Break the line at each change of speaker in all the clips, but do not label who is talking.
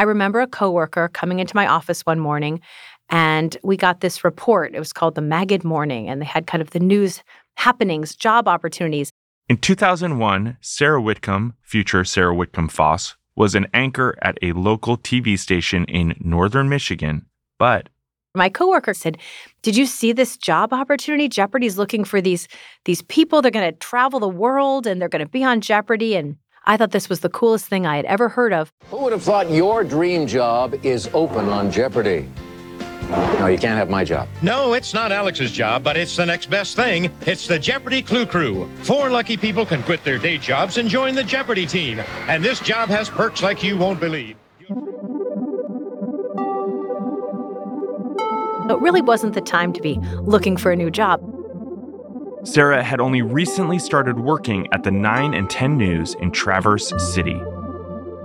I remember a coworker coming into my office one morning and we got this report. It was called the Magid Morning, and they had kind of the news happenings, job opportunities.
In 2001, Sarah Whitcomb, future Sarah Whitcomb Foss, was an anchor at a local TV station in northern Michigan, but
my coworker said, "Did you see this job opportunity? Jeopardy's looking for these these people. They're going to travel the world and they're going to be on Jeopardy." And I thought this was the coolest thing I had ever heard of.
Who would have thought your dream job is open on Jeopardy? No, you can't have my job.
No, it's not Alex's job, but it's the next best thing. It's the Jeopardy Clue Crew. Four lucky people can quit their day jobs and join the Jeopardy team. And this job has perks like you won't believe.
It really wasn't the time to be looking for a new job.
Sarah had only recently started working at the 9 and 10 News in Traverse City.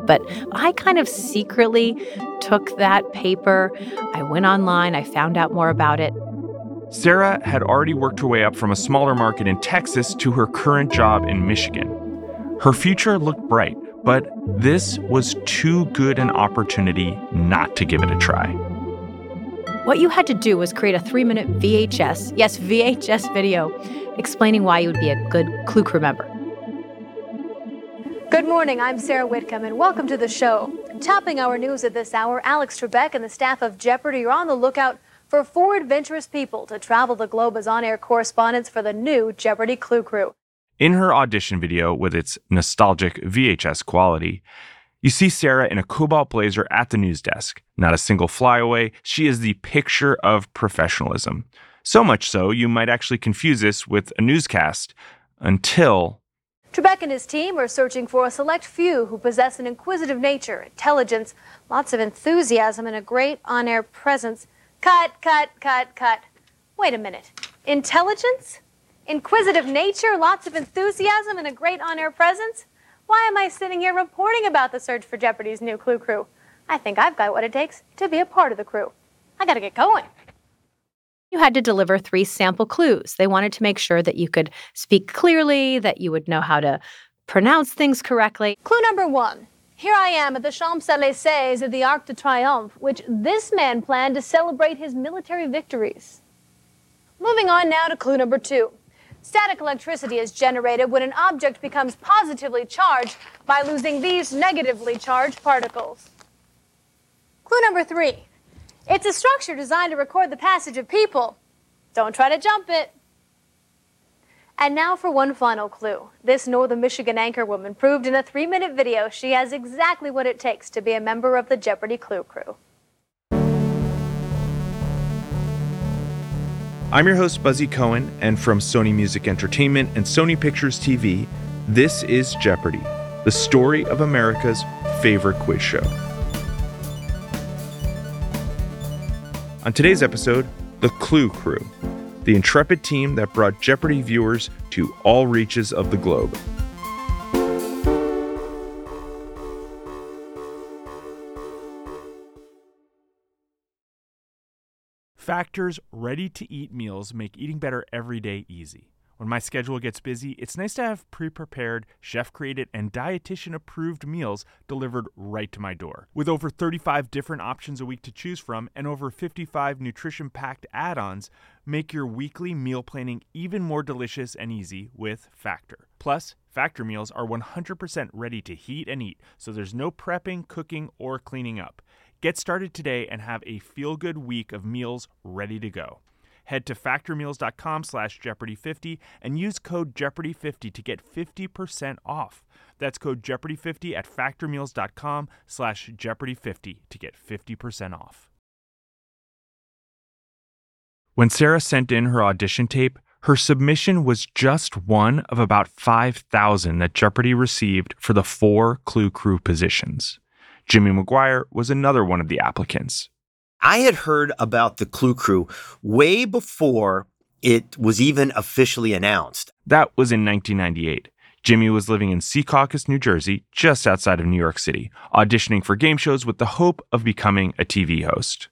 But I kind of secretly took that paper. I went online, I found out more about it.
Sarah had already worked her way up from a smaller market in Texas to her current job in Michigan. Her future looked bright, but this was too good an opportunity not to give it a try.
What you had to do was create a three minute VHS, yes, VHS video, explaining why you would be a good Clue Crew member.
Good morning, I'm Sarah Whitcomb, and welcome to the show. Topping our news at this hour, Alex Trebek and the staff of Jeopardy are on the lookout for four adventurous people to travel the globe as on air correspondents for the new Jeopardy Clue Crew.
In her audition video, with its nostalgic VHS quality, you see Sarah in a cobalt blazer at the news desk. Not a single flyaway, she is the picture of professionalism. So much so, you might actually confuse this with a newscast until.
Trebek and his team are searching for a select few who possess an inquisitive nature, intelligence, lots of enthusiasm, and a great on air presence. Cut, cut, cut, cut. Wait a minute. Intelligence? Inquisitive nature, lots of enthusiasm, and a great on air presence? Why am I sitting here reporting about the search for Jeopardy's new Clue Crew? I think I've got what it takes to be a part of the crew. I gotta get going.
You had to deliver three sample clues. They wanted to make sure that you could speak clearly, that you would know how to pronounce things correctly.
Clue number one. Here I am at the Champs Elysees of the Arc de Triomphe, which this man planned to celebrate his military victories. Moving on now to clue number two. Static electricity is generated when an object becomes positively charged by losing these negatively charged particles. Clue number three. It's a structure designed to record the passage of people. Don't try to jump it. And now for one final clue. This Northern Michigan anchor woman proved in a three minute video she has exactly what it takes to be a member of the Jeopardy Clue Crew.
I'm your host, Buzzy Cohen, and from Sony Music Entertainment and Sony Pictures TV, this is Jeopardy, the story of America's favorite quiz show. On today's episode, The Clue Crew, the intrepid team that brought Jeopardy viewers to all reaches of the globe. Factor's ready to eat meals make eating better every day easy. When my schedule gets busy, it's nice to have pre prepared, chef created, and dietitian approved meals delivered right to my door. With over 35 different options a week to choose from and over 55 nutrition packed add ons, make your weekly meal planning even more delicious and easy with Factor. Plus, Factor meals are 100% ready to heat and eat, so there's no prepping, cooking, or cleaning up. Get started today and have a feel-good week of meals ready to go. Head to factormeals.com slash Jeopardy50 and use code Jeopardy50 to get 50% off. That's code Jeopardy50 at factormeals.com slash Jeopardy50 to get 50% off. When Sarah sent in her audition tape, her submission was just one of about 5,000 that Jeopardy received for the four Clue Crew positions. Jimmy McGuire was another one of the applicants.
I had heard about the Clue Crew way before it was even officially announced.
That was in 1998. Jimmy was living in Secaucus, New Jersey, just outside of New York City, auditioning for game shows with the hope of becoming a TV host.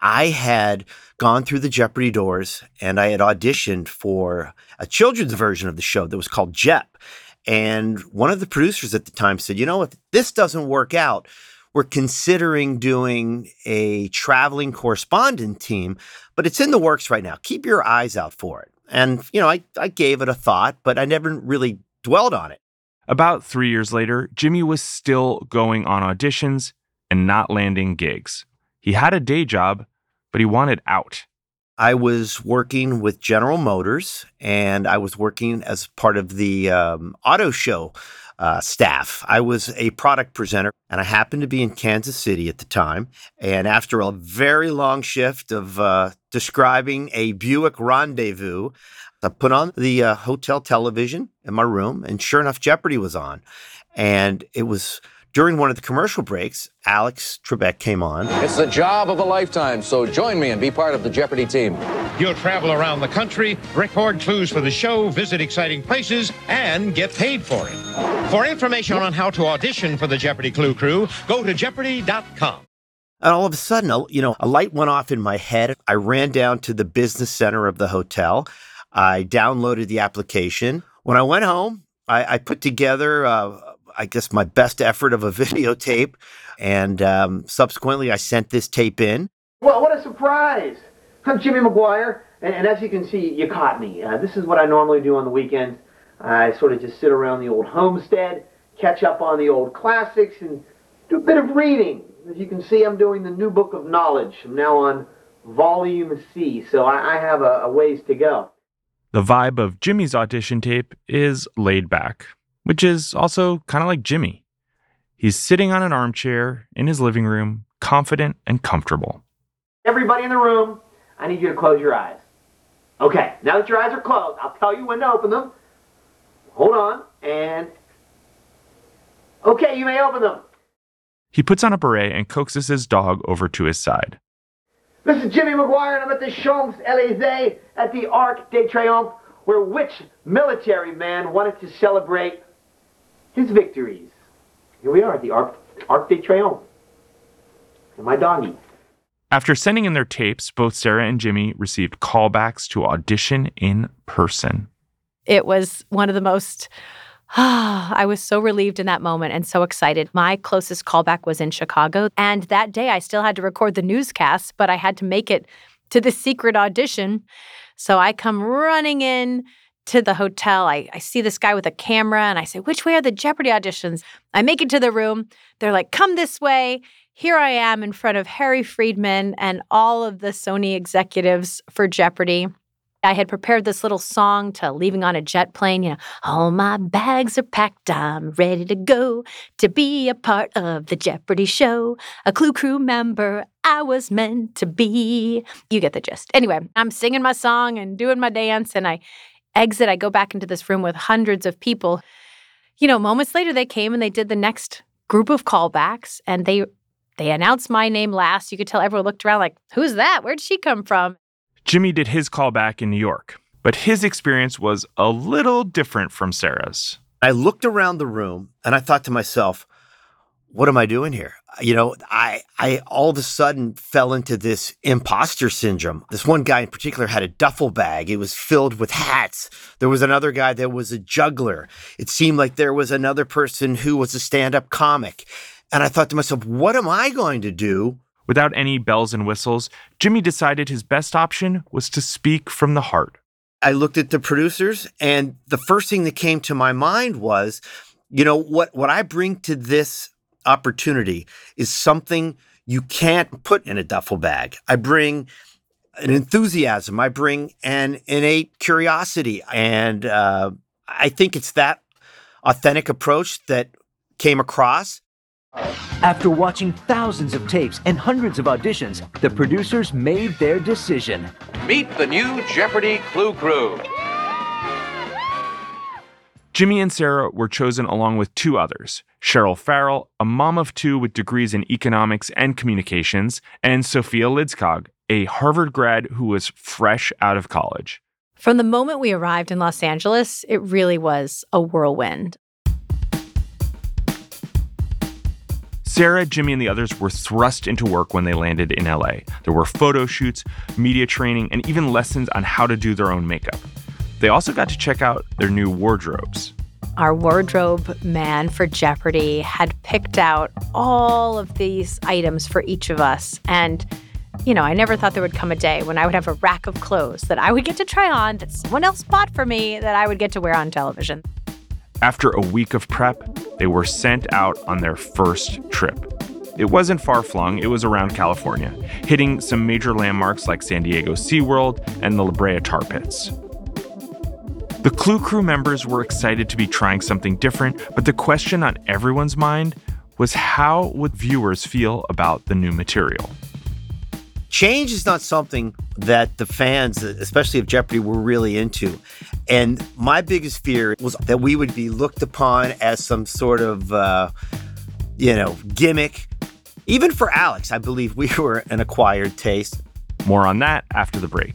I had gone through the Jeopardy doors and I had auditioned for a children's version of the show that was called Jep. And one of the producers at the time said, you know, if this doesn't work out, we're considering doing a traveling correspondent team, but it's in the works right now. Keep your eyes out for it. And, you know, I, I gave it a thought, but I never really dwelled on it.
About three years later, Jimmy was still going on auditions and not landing gigs. He had a day job, but he wanted out.
I was working with General Motors and I was working as part of the um, auto show uh, staff. I was a product presenter and I happened to be in Kansas City at the time. And after a very long shift of uh, describing a Buick rendezvous, I put on the uh, hotel television in my room, and sure enough, Jeopardy was on. And it was during one of the commercial breaks, Alex Trebek came on.
It's the job of a lifetime, so join me and be part of the Jeopardy team.
You'll travel around the country, record clues for the show, visit exciting places, and get paid for it. For information on how to audition for the Jeopardy Clue Crew, go to Jeopardy.com.
And all of a sudden, you know, a light went off in my head. I ran down to the business center of the hotel. I downloaded the application. When I went home, I, I put together, uh, I guess, my best effort of a videotape. And um, subsequently, I sent this tape in.
Well, what a surprise! I'm Jimmy McGuire, and, and as you can see, you caught me. Uh, this is what I normally do on the weekends. I sort of just sit around the old homestead, catch up on the old classics, and do a bit of reading. As you can see, I'm doing the new book of knowledge. I'm now on volume C, so I, I have a, a ways to go.
The vibe of Jimmy's audition tape is laid back, which is also kind of like Jimmy. He's sitting on an armchair in his living room, confident and comfortable.
Everybody in the room, I need you to close your eyes. Okay, now that your eyes are closed, I'll tell you when to open them. Hold on, and. Okay, you may open them.
He puts on a beret and coaxes his dog over to his side.
This is Jimmy McGuire, and I'm at the Champs Elysees at the Arc de Triomphe, where which military man wanted to celebrate his victories? Here we are at the Arc, Arc de Triomphe. And my doggy.
After sending in their tapes, both Sarah and Jimmy received callbacks to audition in person.
It was one of the most I was so relieved in that moment and so excited. My closest callback was in Chicago. And that day I still had to record the newscast, but I had to make it to the secret audition. So I come running in to the hotel. I, I see this guy with a camera and I say, Which way are the Jeopardy auditions? I make it to the room. They're like, Come this way. Here I am in front of Harry Friedman and all of the Sony executives for Jeopardy. I had prepared this little song to leaving on a jet plane, you know, all my bags are packed, I'm ready to go to be a part of the Jeopardy show. A Clue Crew member, I was meant to be. You get the gist. Anyway, I'm singing my song and doing my dance, and I exit. I go back into this room with hundreds of people. You know, moments later, they came and they did the next group of callbacks, and they they announced my name last. You could tell everyone looked around like, "Who's that? Where'd she come from?"
Jimmy did his callback in New York, but his experience was a little different from Sarah's.
I looked around the room and I thought to myself, what am I doing here? You know, I I all of a sudden fell into this imposter syndrome. This one guy in particular had a duffel bag. It was filled with hats. There was another guy that was a juggler. It seemed like there was another person who was a stand-up comic. And I thought to myself, what am I going to do
Without any bells and whistles, Jimmy decided his best option was to speak from the heart.
I looked at the producers, and the first thing that came to my mind was, you know, what, what I bring to this opportunity is something you can't put in a duffel bag. I bring an enthusiasm, I bring an innate curiosity. And uh, I think it's that authentic approach that came across.
After watching thousands of tapes and hundreds of auditions, the producers made their decision.
Meet the new Jeopardy Clue Crew.
Jimmy and Sarah were chosen along with two others Cheryl Farrell, a mom of two with degrees in economics and communications, and Sofia Lidskog, a Harvard grad who was fresh out of college.
From the moment we arrived in Los Angeles, it really was a whirlwind.
Sarah, Jimmy, and the others were thrust into work when they landed in LA. There were photo shoots, media training, and even lessons on how to do their own makeup. They also got to check out their new wardrobes.
our wardrobe man for Jeopardy, had picked out all of these items for each of us. And, you know, I never thought there would come a day when I would have a rack of clothes that I would get to try on, that someone else bought for me, that I would get to wear on television.
After a week of prep, they were sent out on their first trip. It wasn't far flung, it was around California, hitting some major landmarks like San Diego SeaWorld and the La Brea Tar Pits. The Clue crew members were excited to be trying something different, but the question on everyone's mind was how would viewers feel about the new material?
Change is not something that the fans, especially of Jeopardy, were really into. And my biggest fear was that we would be looked upon as some sort of, uh, you know, gimmick. Even for Alex, I believe we were an acquired taste.
More on that after the break.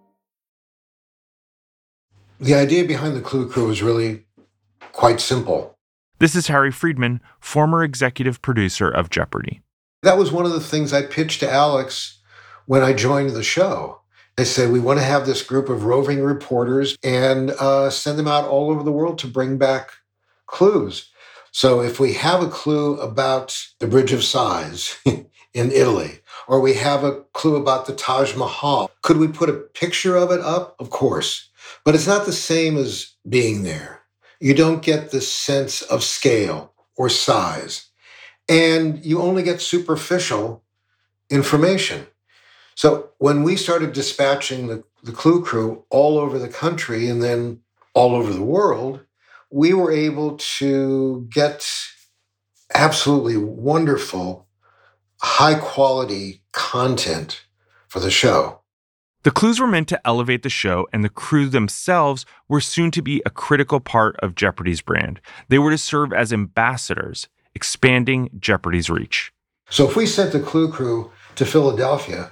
The idea behind the Clue Crew is really quite simple.
This is Harry Friedman, former executive producer of Jeopardy!
That was one of the things I pitched to Alex when I joined the show. I said, we want to have this group of roving reporters and uh, send them out all over the world to bring back clues. So if we have a clue about the Bridge of Sighs in Italy, or we have a clue about the Taj Mahal, could we put a picture of it up? Of course. But it's not the same as being there. You don't get the sense of scale or size. And you only get superficial information. So when we started dispatching the, the Clue Crew all over the country and then all over the world, we were able to get absolutely wonderful, high quality content for the show.
The clues were meant to elevate the show, and the crew themselves were soon to be a critical part of Jeopardy's brand. They were to serve as ambassadors, expanding Jeopardy's reach.
So if we sent the Clue Crew to Philadelphia,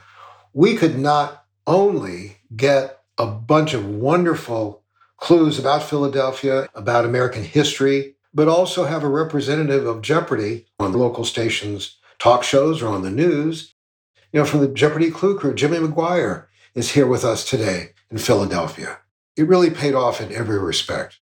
we could not only get a bunch of wonderful clues about Philadelphia, about American history, but also have a representative of Jeopardy on local stations, talk shows, or on the news. You know, from the Jeopardy Clue Crew, Jimmy McGuire is here with us today in Philadelphia. It really paid off in every respect.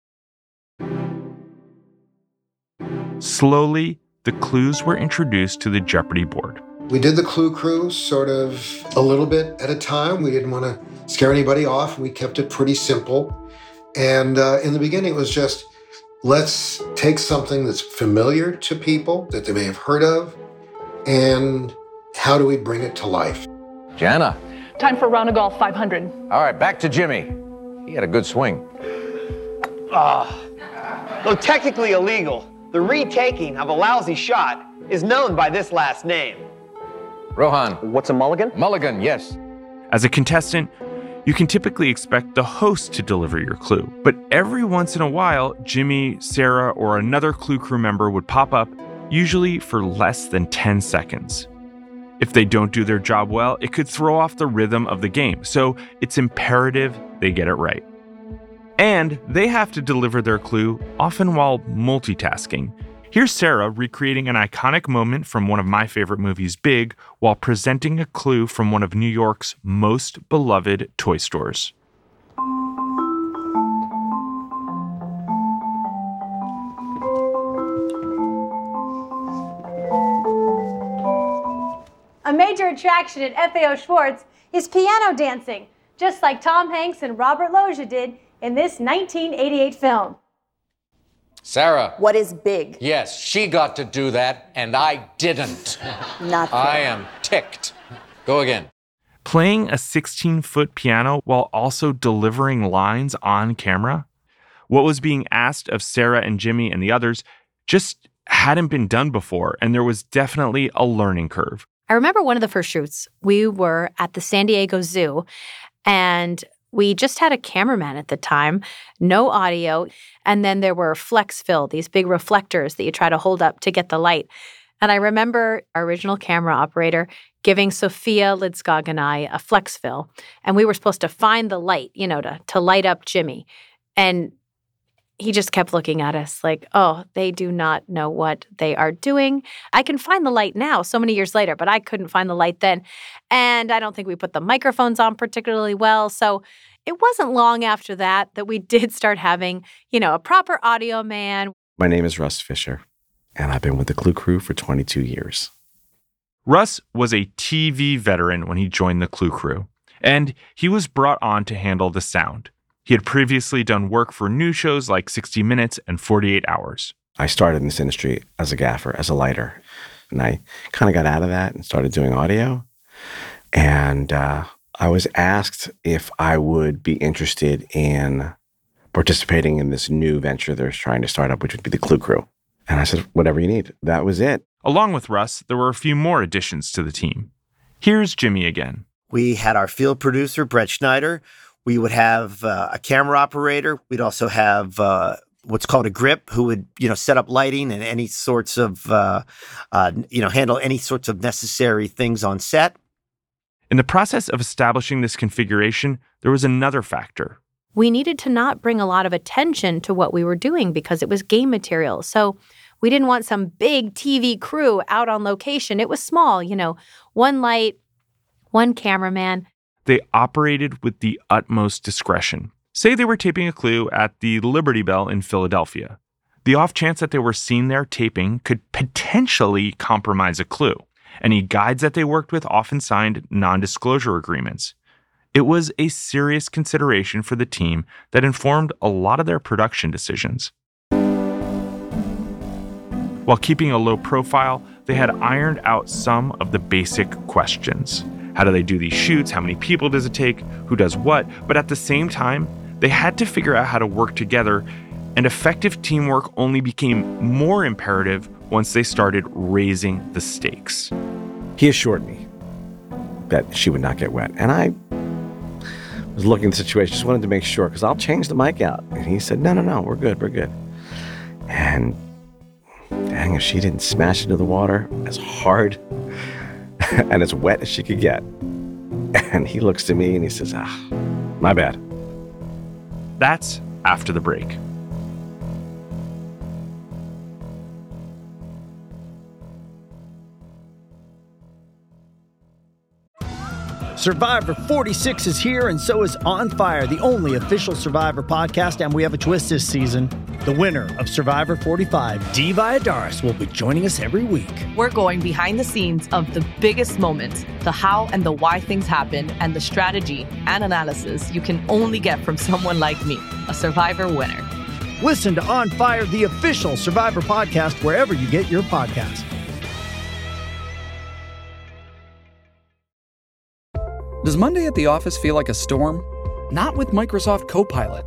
Slowly, the clues were introduced to the Jeopardy board.
We did the Clue Crew sort of a little bit at a time. We didn't want to scare anybody off. We kept it pretty simple. And uh, in the beginning, it was just let's take something that's familiar to people that they may have heard of, and how do we bring it to life?
Jana.
Time for round of golf 500.
All right, back to Jimmy. He had a good swing.
Ah. Though technically illegal, the retaking of a lousy shot is known by this last name.
Rohan.
What's a mulligan?
Mulligan, yes.
As a contestant, you can typically expect the host to deliver your clue. But every once in a while, Jimmy, Sarah, or another Clue crew member would pop up, usually for less than 10 seconds. If they don't do their job well, it could throw off the rhythm of the game, so it's imperative they get it right. And they have to deliver their clue, often while multitasking. Here's Sarah recreating an iconic moment from one of my favorite movies, Big, while presenting a clue from one of New York's most beloved toy stores.
Major attraction at FAO Schwarz is piano dancing, just like Tom Hanks and Robert Loggia did in this 1988 film?
Sarah.
What is big?
Yes, she got to do that, and I didn't.
Not fair.
I am ticked. Go again.
Playing a 16 foot piano while also delivering lines on camera? What was being asked of Sarah and Jimmy and the others just hadn't been done before, and there was definitely a learning curve.
I remember one of the first shoots. We were at the San Diego Zoo and we just had a cameraman at the time, no audio. And then there were flex fill, these big reflectors that you try to hold up to get the light. And I remember our original camera operator giving Sofia Lidskog and I a flex fill. And we were supposed to find the light, you know, to, to light up Jimmy. And he just kept looking at us like, oh, they do not know what they are doing. I can find the light now, so many years later, but I couldn't find the light then. And I don't think we put the microphones on particularly well. So it wasn't long after that that we did start having, you know, a proper audio man.
My name is Russ Fisher, and I've been with the Clue Crew for 22 years.
Russ was a TV veteran when he joined the Clue Crew, and he was brought on to handle the sound. He had previously done work for news shows like 60 Minutes and 48 Hours.
I started in this industry as a gaffer, as a lighter, and I kind of got out of that and started doing audio. And uh, I was asked if I would be interested in participating in this new venture they're trying to start up, which would be the Clue Crew. And I said, whatever you need. That was it.
Along with Russ, there were a few more additions to the team. Here's Jimmy again.
We had our field producer, Brett Schneider. We would have uh, a camera operator. We'd also have uh, what's called a grip, who would you know set up lighting and any sorts of uh, uh you know handle any sorts of necessary things on set.
In the process of establishing this configuration, there was another factor.
We needed to not bring a lot of attention to what we were doing because it was game material. So we didn't want some big TV crew out on location. It was small, you know, one light, one cameraman,
they operated with the utmost discretion. Say they were taping a clue at the Liberty Bell in Philadelphia. The off chance that they were seen there taping could potentially compromise a clue. Any guides that they worked with often signed non disclosure agreements. It was a serious consideration for the team that informed a lot of their production decisions. While keeping a low profile, they had ironed out some of the basic questions. How do they do these shoots? How many people does it take? Who does what? But at the same time, they had to figure out how to work together, and effective teamwork only became more imperative once they started raising the stakes.
He assured me that she would not get wet, and I was looking at the situation, just wanted to make sure because I'll change the mic out. And he said, No, no, no, we're good, we're good. And dang, if she didn't smash into the water as hard and as wet as she could get. And he looks to me and he says, Ah, my bad.
That's after the break.
Survivor 46 is here, and so is On Fire, the only official Survivor podcast. And we have a twist this season. The winner of Survivor 45, Dee Valladares, will be joining us every week.
We're going behind the scenes of the biggest moments, the how and the why things happen, and the strategy and analysis you can only get from someone like me, a Survivor winner.
Listen to On Fire, the official Survivor podcast, wherever you get your podcast.
Does Monday at the office feel like a storm? Not with Microsoft Copilot.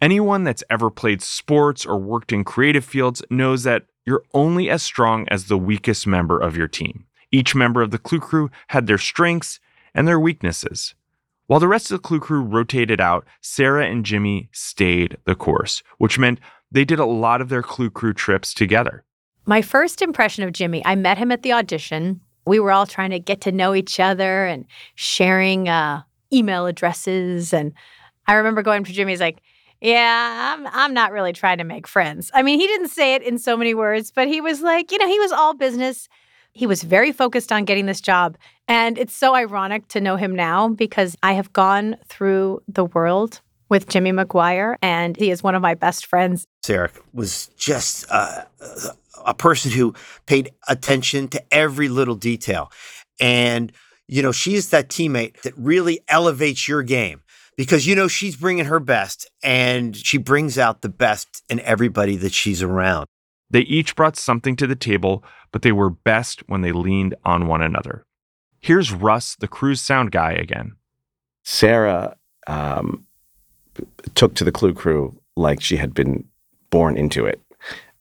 Anyone that's ever played sports or worked in creative fields knows that you're only as strong as the weakest member of your team. Each member of the Clue Crew had their strengths and their weaknesses. While the rest of the Clue Crew rotated out, Sarah and Jimmy stayed the course, which meant they did a lot of their Clue Crew trips together.
My first impression of Jimmy, I met him at the audition. We were all trying to get to know each other and sharing uh, email addresses. And I remember going to Jimmy's like, Yeah, I'm I'm not really trying to make friends. I mean, he didn't say it in so many words, but he was like, you know, he was all business. He was very focused on getting this job. And it's so ironic to know him now because I have gone through the world with Jimmy McGuire and he is one of my best friends.
Sarah was just uh, a person who paid attention to every little detail. And, you know, she's that teammate that really elevates your game because, you know, she's bringing her best and she brings out the best in everybody that she's around.
They each brought something to the table, but they were best when they leaned on one another. Here's Russ, the crew's sound guy, again.
Sarah um, took to the Clue Crew like she had been born into it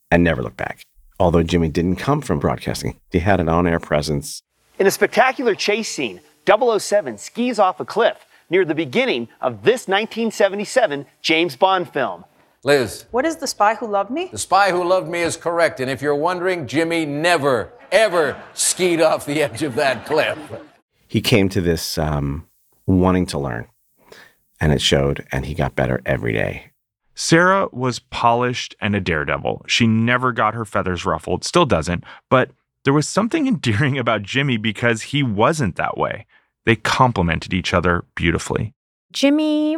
and never looked back. Although Jimmy didn't come from broadcasting, he had an on air presence.
In a spectacular chase scene, 007 skis off a cliff near the beginning of this 1977 James Bond film.
Liz,
What is The Spy Who Loved Me?
the spy who loved me is correct. And if you're wondering, Jimmy never, ever skied off the edge of that cliff.
He came to this um, wanting to learn, and it showed, and he got better every day.
Sarah was polished and a daredevil. She never got her feathers ruffled, still doesn't, but there was something endearing about Jimmy because he wasn't that way. They complemented each other beautifully.
Jimmy,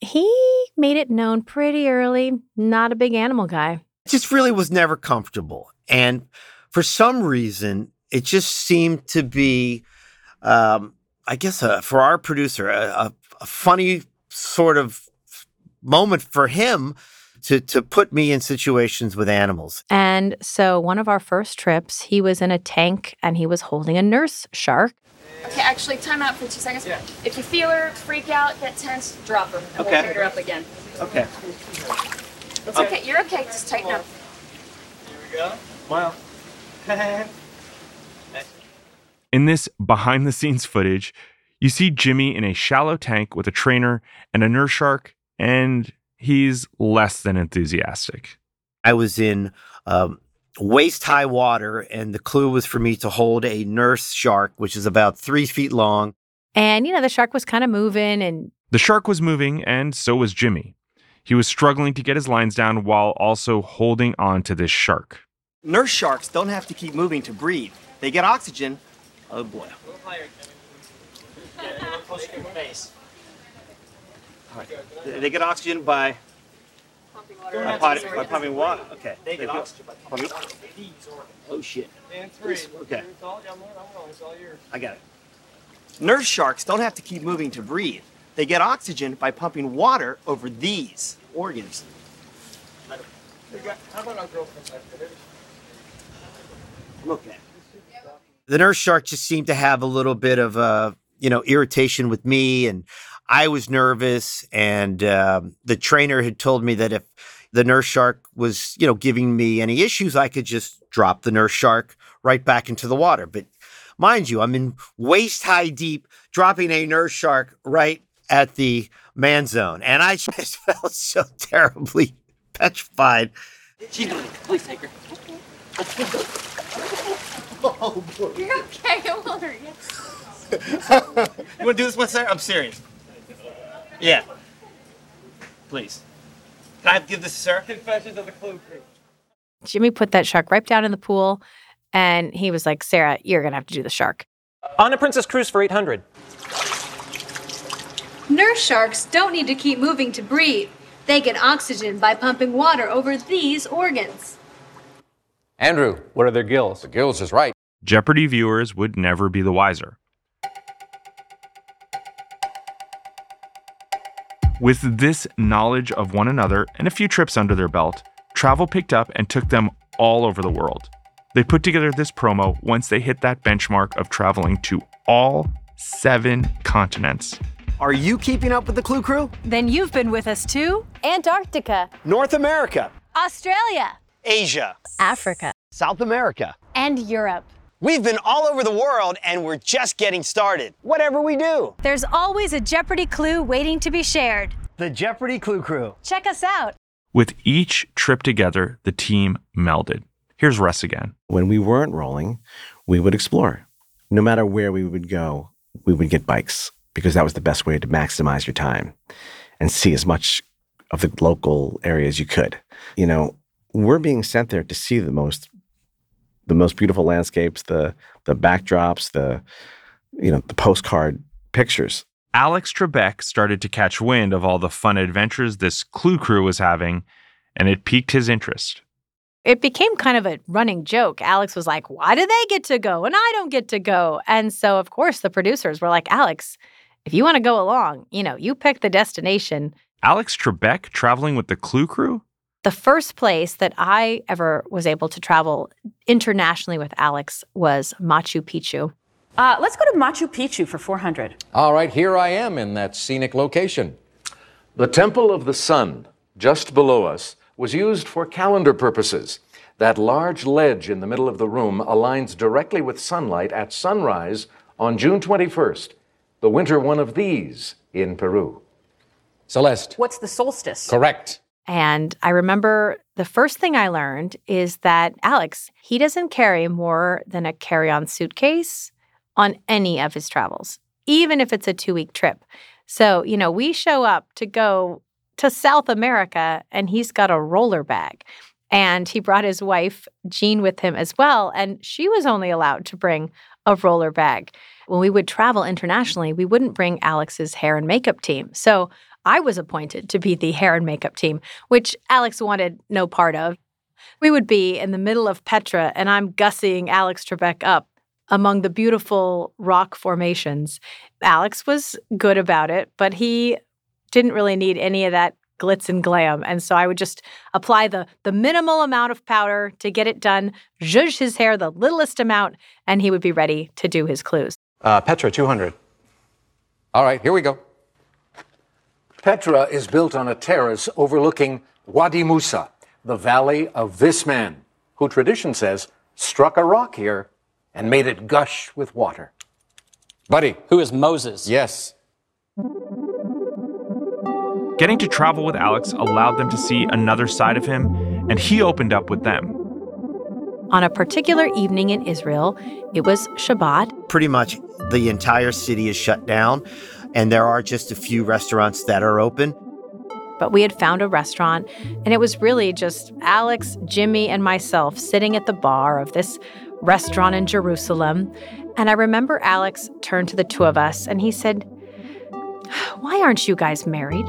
he made it known pretty early, not a big animal guy.
just really was never comfortable. And for some reason, it just seemed to be, um, I guess, uh, for our producer, a, a, a funny sort of moment for him to to put me in situations with animals.
And so one of our first trips, he was in a tank and he was holding a nurse shark.
Okay, actually, time out for two seconds. If you feel her, freak out, get tense, drop her, and
Okay.
we'll pick her up again.
Okay.
It's okay. You're okay. Just tighten up. Here we go.
Wow.
In this behind the scenes footage, you see Jimmy in a shallow tank with a trainer and a nurse shark, and he's less than enthusiastic.
I was in um, waist high water, and the clue was for me to hold a nurse shark, which is about three feet long.
And, you know, the shark was kind of moving and
The shark was moving, and so was Jimmy. He was struggling to get his lines down while also holding on to this shark.
Nurse sharks don't have to keep moving to breathe. They get oxygen. Oh boy. They they get oxygen by by, pot- by pumping water. Okay. They get oxygen by pumping. Oh shit. Okay. I got it. Nurse sharks don't have to keep moving to breathe. They get oxygen by pumping water over these organs. Okay.
the nurse shark just seemed to have a little bit of uh, you know irritation with me and i was nervous and um, the trainer had told me that if the nurse shark was you know giving me any issues i could just drop the nurse shark right back into the water but mind you i'm in waist high deep dropping a nurse shark right at the man zone and i just felt so terribly petrified
She's gonna please take her.
Oh, boy. You're okay. Don't worry.
you wanna do this one, sir? I'm serious. Yeah. Please. Can I give this to Sarah? Confessions of the Clue Crew.
Jimmy put that shark right down in the pool and he was like, Sarah, you're going to have to do the shark.
On a Princess Cruise for 800.
Nurse sharks don't need to keep moving to breathe. They get oxygen by pumping water over these organs.
Andrew.
What are their gills?
The gills is right.
Jeopardy viewers would never be the wiser. With this knowledge of one another and a few trips under their belt, travel picked up and took them all over the world. They put together this promo once they hit that benchmark of traveling to all seven continents.
Are you keeping up with the Clue Crew?
Then you've been with us too. Antarctica,
North America,
Australia,
Asia,
Africa,
South America.
and Europe.
We've been all over the world and we're just getting started. Whatever we do.
There's always a Jeopardy clue waiting to be shared.
The Jeopardy Clue Crew.
Check us out.
With each trip together, the team melded. Here's Russ again.
When we weren't rolling, we would explore. No matter where we would go, we would get bikes because that was the best way to maximize your time and see as much of the local areas you could. You know, we're being sent there to see the most the most beautiful landscapes, the the backdrops, the you know, the postcard pictures.
Alex Trebek started to catch wind of all the fun adventures this Clue crew was having, and it piqued his interest.
It became kind of a running joke. Alex was like, Why do they get to go and I don't get to go? And so, of course, the producers were like, Alex, if you want to go along, you know, you pick the destination.
Alex Trebek traveling with the Clue crew?
The first place that I ever was able to travel internationally with Alex was Machu Picchu.
Uh, let's go to Machu Picchu for 400.
All right, here I am in that scenic location.
The Temple of the Sun, just below us, was used for calendar purposes. That large ledge in the middle of the room aligns directly with sunlight at sunrise on June 21st, the winter one of these in Peru.
Celeste.
What's the solstice?
Correct.
And I remember the first thing I learned is that Alex, he doesn't carry more than a carry on suitcase on any of his travels, even if it's a two week trip. So, you know, we show up to go to South America and he's got a roller bag. And he brought his wife, Jean, with him as well. And she was only allowed to bring a roller bag. When we would travel internationally, we wouldn't bring Alex's hair and makeup team. So I was appointed to be the hair and makeup team, which Alex wanted no part of. We would be in the middle of Petra, and I'm gussying Alex Trebek up among the beautiful rock formations. Alex was good about it, but he didn't really need any of that glitz and glam. And so I would just apply the the minimal amount of powder to get it done, zhuzh his hair the littlest amount, and he would be ready to do his clues.
Uh, Petra, 200.
All right, here we go.
Petra is built on a terrace overlooking Wadi Musa, the valley of this man, who tradition says struck a rock here and made it gush with water.
Buddy.
Who is Moses?
Yes.
Getting to travel with Alex allowed them to see another side of him, and he opened up with them.
On a particular evening in Israel, it was Shabbat.
Pretty much the entire city is shut down, and there are just a few restaurants that are open.
But we had found a restaurant, and it was really just Alex, Jimmy, and myself sitting at the bar of this restaurant in Jerusalem. And I remember Alex turned to the two of us and he said, Why aren't you guys married?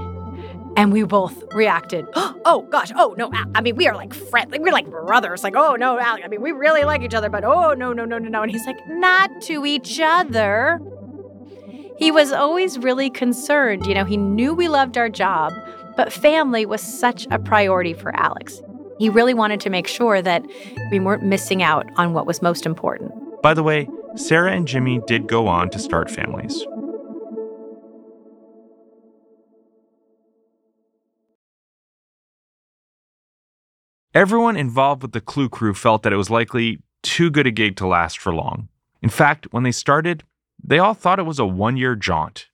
And we both reacted, Oh gosh, oh no, I mean, we are like friends, like, we're like brothers. Like, oh no, Alex, I mean, we really like each other, but oh no, no, no, no, no. And he's like, Not to each other. He was always really concerned. You know, he knew we loved our job, but family was such a priority for Alex. He really wanted to make sure that we weren't missing out on what was most important.
By the way, Sarah and Jimmy did go on to start families. Everyone involved with the Clue crew felt that it was likely too good a gig to last for long. In fact, when they started, they all thought it was a one year jaunt.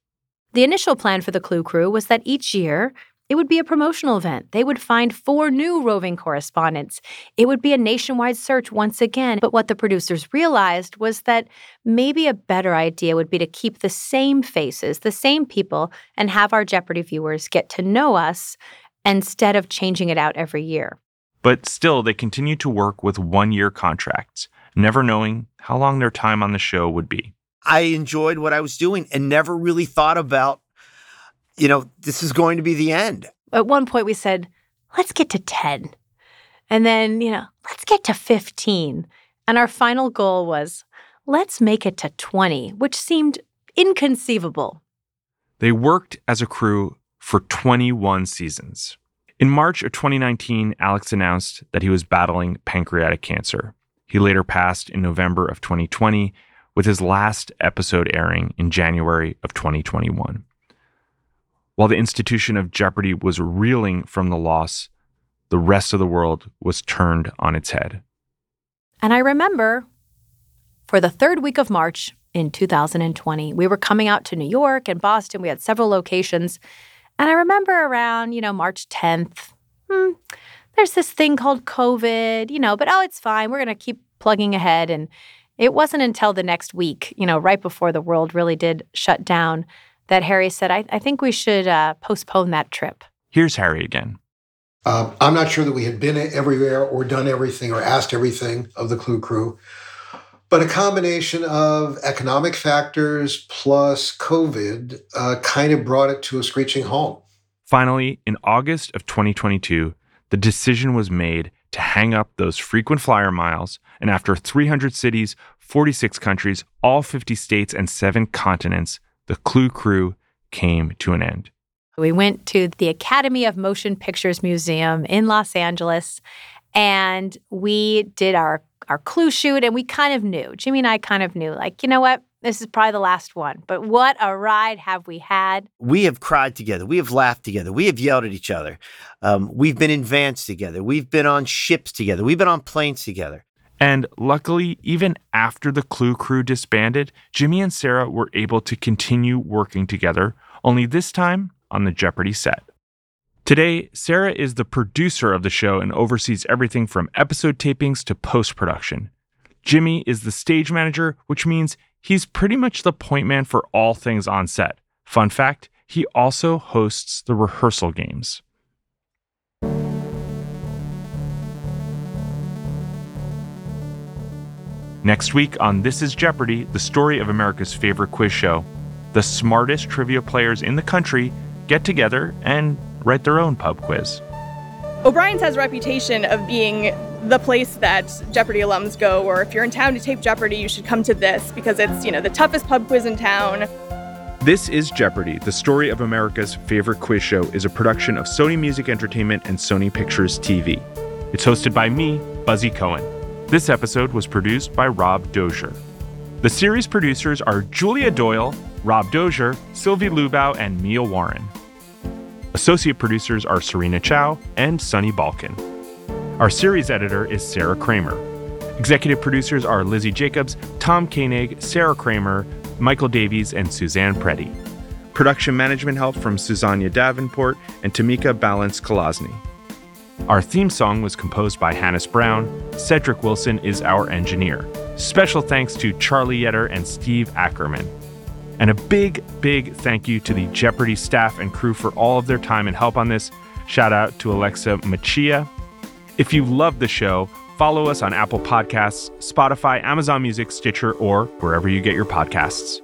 The initial plan for the Clue crew was that each year it would be a promotional event. They would find four new roving correspondents. It would be a nationwide search once again. But what the producers realized was that maybe a better idea would be to keep the same faces, the same people, and have our Jeopardy viewers get to know us instead of changing it out every year.
But still, they continued to work with one year contracts, never knowing how long their time on the show would be.
I enjoyed what I was doing and never really thought about you know, this is going to be the end.
At one point, we said, let's get to 10. And then, you know, let's get to 15. And our final goal was, let's make it to 20, which seemed inconceivable.
They worked as a crew for 21 seasons. In March of 2019, Alex announced that he was battling pancreatic cancer. He later passed in November of 2020, with his last episode airing in January of 2021. While the institution of Jeopardy was reeling from the loss, the rest of the world was turned on its head.
And I remember for the third week of March in 2020, we were coming out to New York and Boston. We had several locations. And I remember around, you know, March 10th, hmm, there's this thing called COVID, you know, but oh, it's fine. We're going to keep plugging ahead. And it wasn't until the next week, you know, right before the world really did shut down, that Harry said, I, I think we should uh, postpone that trip.
Here's Harry again.
Uh, I'm not sure that we had been everywhere or done everything or asked everything of the Clue crew, but a combination of economic factors plus COVID uh, kind of brought it to a screeching halt.
Finally, in August of 2022, the decision was made to hang up those frequent flyer miles, and after 300 cities, 46 countries, all 50 states, and seven continents, the Clue crew came to an end.
We went to the Academy of Motion Pictures Museum in Los Angeles and we did our our clue shoot and we kind of knew. Jimmy and I kind of knew like, you know what? This is probably the last one. But what a ride have we had?
We have cried together. We have laughed together. We have yelled at each other. Um, we've been in vans together. We've been on ships together. We've been on planes together.
And luckily, even after the Clue crew disbanded, Jimmy and Sarah were able to continue working together, only this time on the Jeopardy set. Today, Sarah is the producer of the show and oversees everything from episode tapings to post production. Jimmy is the stage manager, which means he's pretty much the point man for all things on set. Fun fact he also hosts the rehearsal games. Next week on This is Jeopardy, the story of America's favorite quiz show. The smartest trivia players in the country get together and write their own pub quiz.
O'Brien's has a reputation of being the place that Jeopardy alums go, or if you're in town to tape Jeopardy, you should come to this because it's, you know, the toughest pub quiz in town.
This is Jeopardy, the story of America's favorite quiz show, is a production of Sony Music Entertainment and Sony Pictures TV. It's hosted by me, Buzzy Cohen. This episode was produced by Rob Dozier. The series producers are Julia Doyle, Rob Dozier, Sylvie Lubau, and Mia Warren. Associate producers are Serena Chow and Sunny Balkin. Our series editor is Sarah Kramer. Executive producers are Lizzie Jacobs, Tom Koenig, Sarah Kramer, Michael Davies, and Suzanne Prete. Production management help from Susanna Davenport and Tamika Balance Kolosny. Our theme song was composed by Hannes Brown. Cedric Wilson is our engineer. Special thanks to Charlie Yetter and Steve Ackerman. And a big, big thank you to the Jeopardy staff and crew for all of their time and help on this. Shout out to Alexa Machia. If you love the show, follow us on Apple Podcasts, Spotify, Amazon Music, Stitcher, or wherever you get your podcasts.